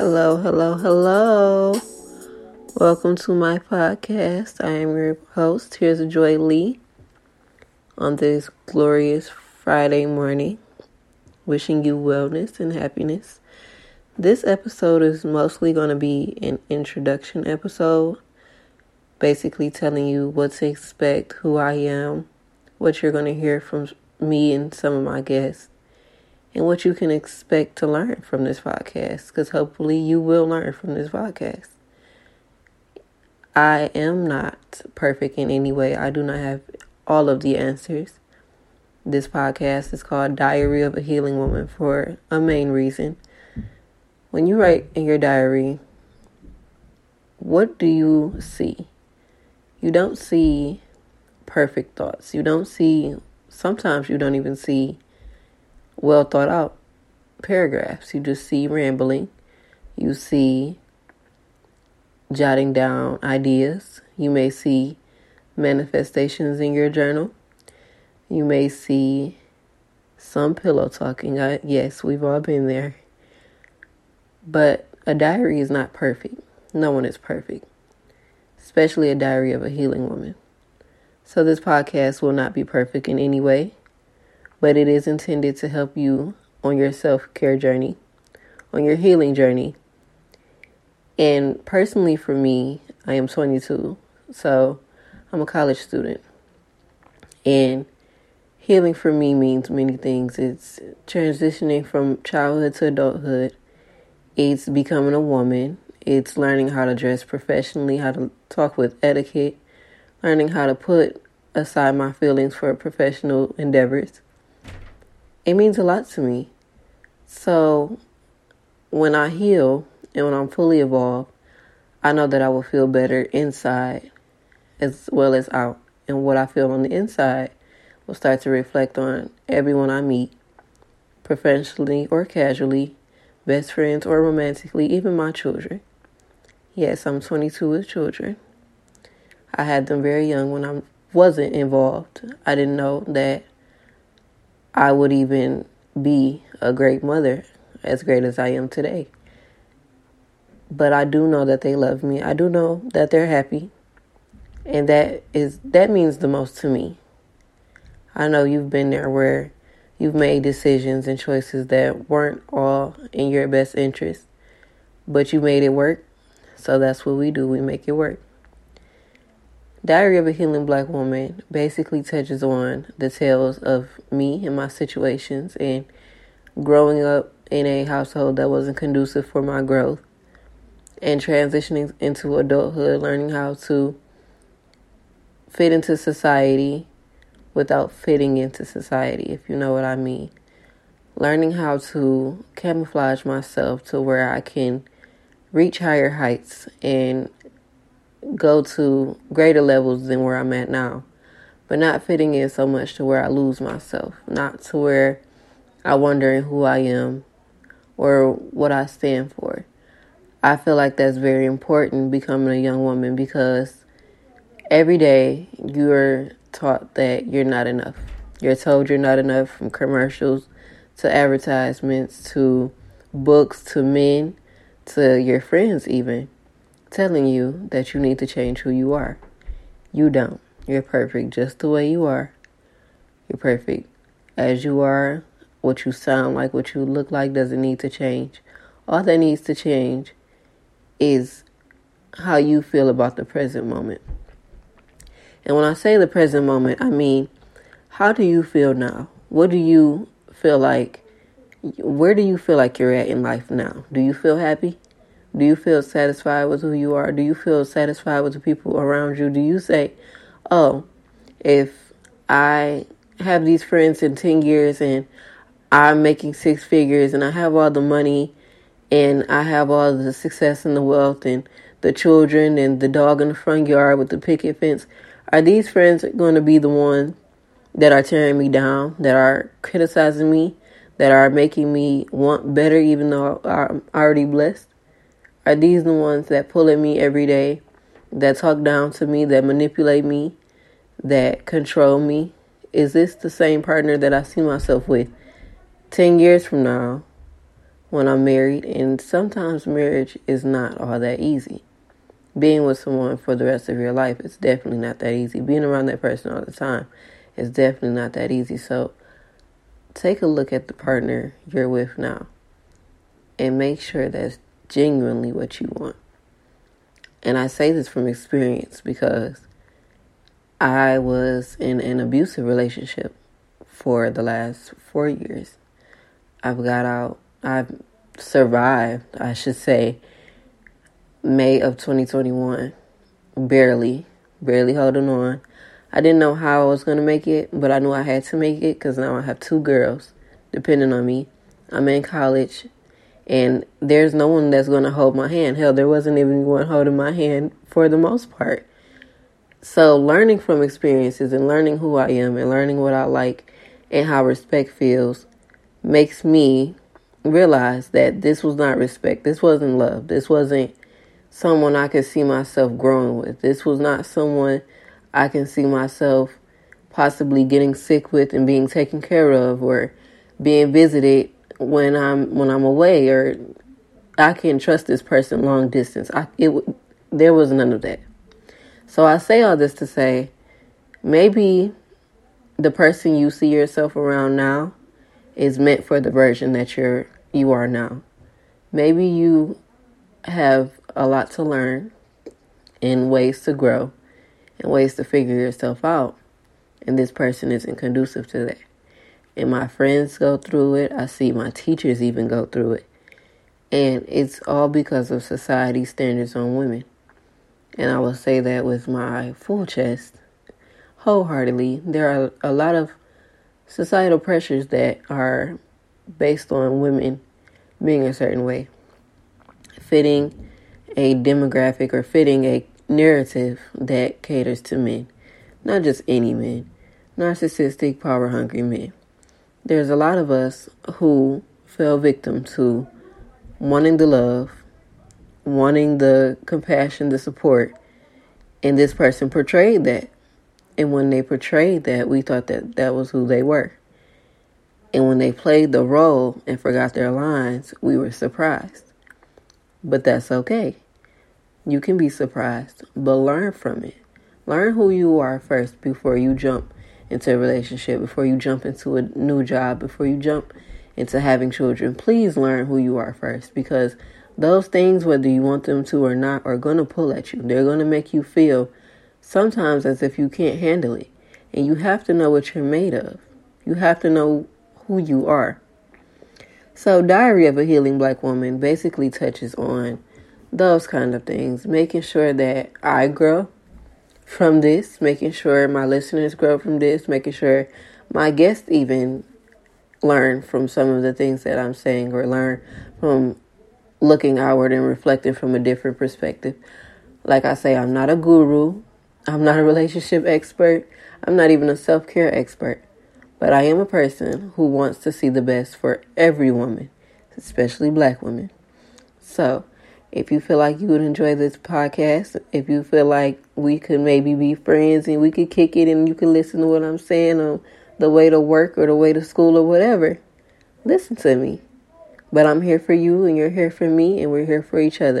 Hello, hello, hello. Welcome to my podcast. I am your host. Here's Joy Lee on this glorious Friday morning, wishing you wellness and happiness. This episode is mostly going to be an introduction episode, basically telling you what to expect, who I am, what you're going to hear from me and some of my guests and what you can expect to learn from this podcast because hopefully you will learn from this podcast. I am not perfect in any way. I do not have all of the answers. This podcast is called Diary of a Healing Woman for a main reason. When you write in your diary, what do you see? You don't see perfect thoughts. You don't see, sometimes you don't even see well thought out paragraphs. You just see rambling. You see jotting down ideas. You may see manifestations in your journal. You may see some pillow talking. I, yes, we've all been there. But a diary is not perfect. No one is perfect, especially a diary of a healing woman. So, this podcast will not be perfect in any way but it is intended to help you on your self care journey, on your healing journey. And personally, for me, I am 22, so I'm a college student. And healing for me means many things. It's transitioning from childhood to adulthood, it's becoming a woman, it's learning how to dress professionally, how to talk with etiquette, learning how to put aside my feelings for professional endeavors it means a lot to me. So when I heal and when I'm fully evolved, I know that I will feel better inside as well as out. And what I feel on the inside will start to reflect on everyone I meet, professionally or casually, best friends or romantically, even my children. Yes, I'm 22 with children. I had them very young when I wasn't involved. I didn't know that I would even be a great mother, as great as I am today. But I do know that they love me. I do know that they're happy. And that is that means the most to me. I know you've been there where you've made decisions and choices that weren't all in your best interest, but you made it work. So that's what we do. We make it work. Diary of a Healing Black Woman basically touches on the tales of me and my situations and growing up in a household that wasn't conducive for my growth and transitioning into adulthood, learning how to fit into society without fitting into society, if you know what I mean. Learning how to camouflage myself to where I can reach higher heights and go to greater levels than where I'm at now, but not fitting in so much to where I lose myself, not to where I wondering who I am or what I stand for. I feel like that's very important becoming a young woman because every day you're taught that you're not enough. You're told you're not enough from commercials to advertisements to books to men to your friends even telling you that you need to change who you are. You don't. You're perfect just the way you are. You're perfect as you are. What you sound like, what you look like doesn't need to change. All that needs to change is how you feel about the present moment. And when I say the present moment, I mean, how do you feel now? What do you feel like? Where do you feel like you're at in life now? Do you feel happy? Do you feel satisfied with who you are? Do you feel satisfied with the people around you? Do you say, oh, if I have these friends in 10 years and I'm making six figures and I have all the money and I have all the success and the wealth and the children and the dog in the front yard with the picket fence, are these friends going to be the ones that are tearing me down, that are criticizing me, that are making me want better even though I'm already blessed? Are these the ones that pull at me every day, that talk down to me, that manipulate me, that control me? Is this the same partner that I see myself with 10 years from now when I'm married, and sometimes marriage is not all that easy. Being with someone for the rest of your life is definitely not that easy. Being around that person all the time is definitely not that easy. So take a look at the partner you're with now and make sure that's genuinely what you want. And I say this from experience because I was in an abusive relationship for the last four years. I've got out, I've survived, I should say, May of 2021. Barely, barely holding on. I didn't know how I was going to make it, but I knew I had to make it because now I have two girls depending on me. I'm in college and there's no one that's going to hold my hand. Hell, there wasn't even one holding my hand for the most part. So, learning from experiences and learning who I am and learning what I like and how respect feels makes me realize that this was not respect. This wasn't love. This wasn't someone I could see myself growing with. This was not someone I can see myself possibly getting sick with and being taken care of or being visited when I'm when I'm away or I can't trust this person long distance. I it there was none of that. So I say all this to say maybe the person you see yourself around now is meant for the version that you're you are now. Maybe you have a lot to learn and ways to grow and ways to figure yourself out. And this person isn't conducive to that. And my friends go through it. I see my teachers even go through it. And it's all because of society's standards on women. And I will say that with my full chest, wholeheartedly. There are a lot of societal pressures that are based on women being a certain way, fitting a demographic or fitting a narrative that caters to men, not just any men, narcissistic, power hungry men. There's a lot of us who fell victim to wanting the love, wanting the compassion, the support, and this person portrayed that. And when they portrayed that, we thought that that was who they were. And when they played the role and forgot their lines, we were surprised. But that's okay. You can be surprised, but learn from it. Learn who you are first before you jump into a relationship, before you jump into a new job, before you jump into having children. Please learn who you are first because those things, whether you want them to or not, are going to pull at you. They're going to make you feel sometimes as if you can't handle it. And you have to know what you're made of. You have to know who you are. So, Diary of a Healing Black Woman basically touches on those kind of things, making sure that I grow from this, making sure my listeners grow from this, making sure my guests even learn from some of the things that I'm saying or learn from looking outward and reflecting from a different perspective. Like I say, I'm not a guru, I'm not a relationship expert, I'm not even a self care expert, but I am a person who wants to see the best for every woman, especially black women. So, if you feel like you would enjoy this podcast, if you feel like we could maybe be friends and we could kick it and you can listen to what I'm saying on the way to work or the way to school or whatever, listen to me. But I'm here for you and you're here for me and we're here for each other.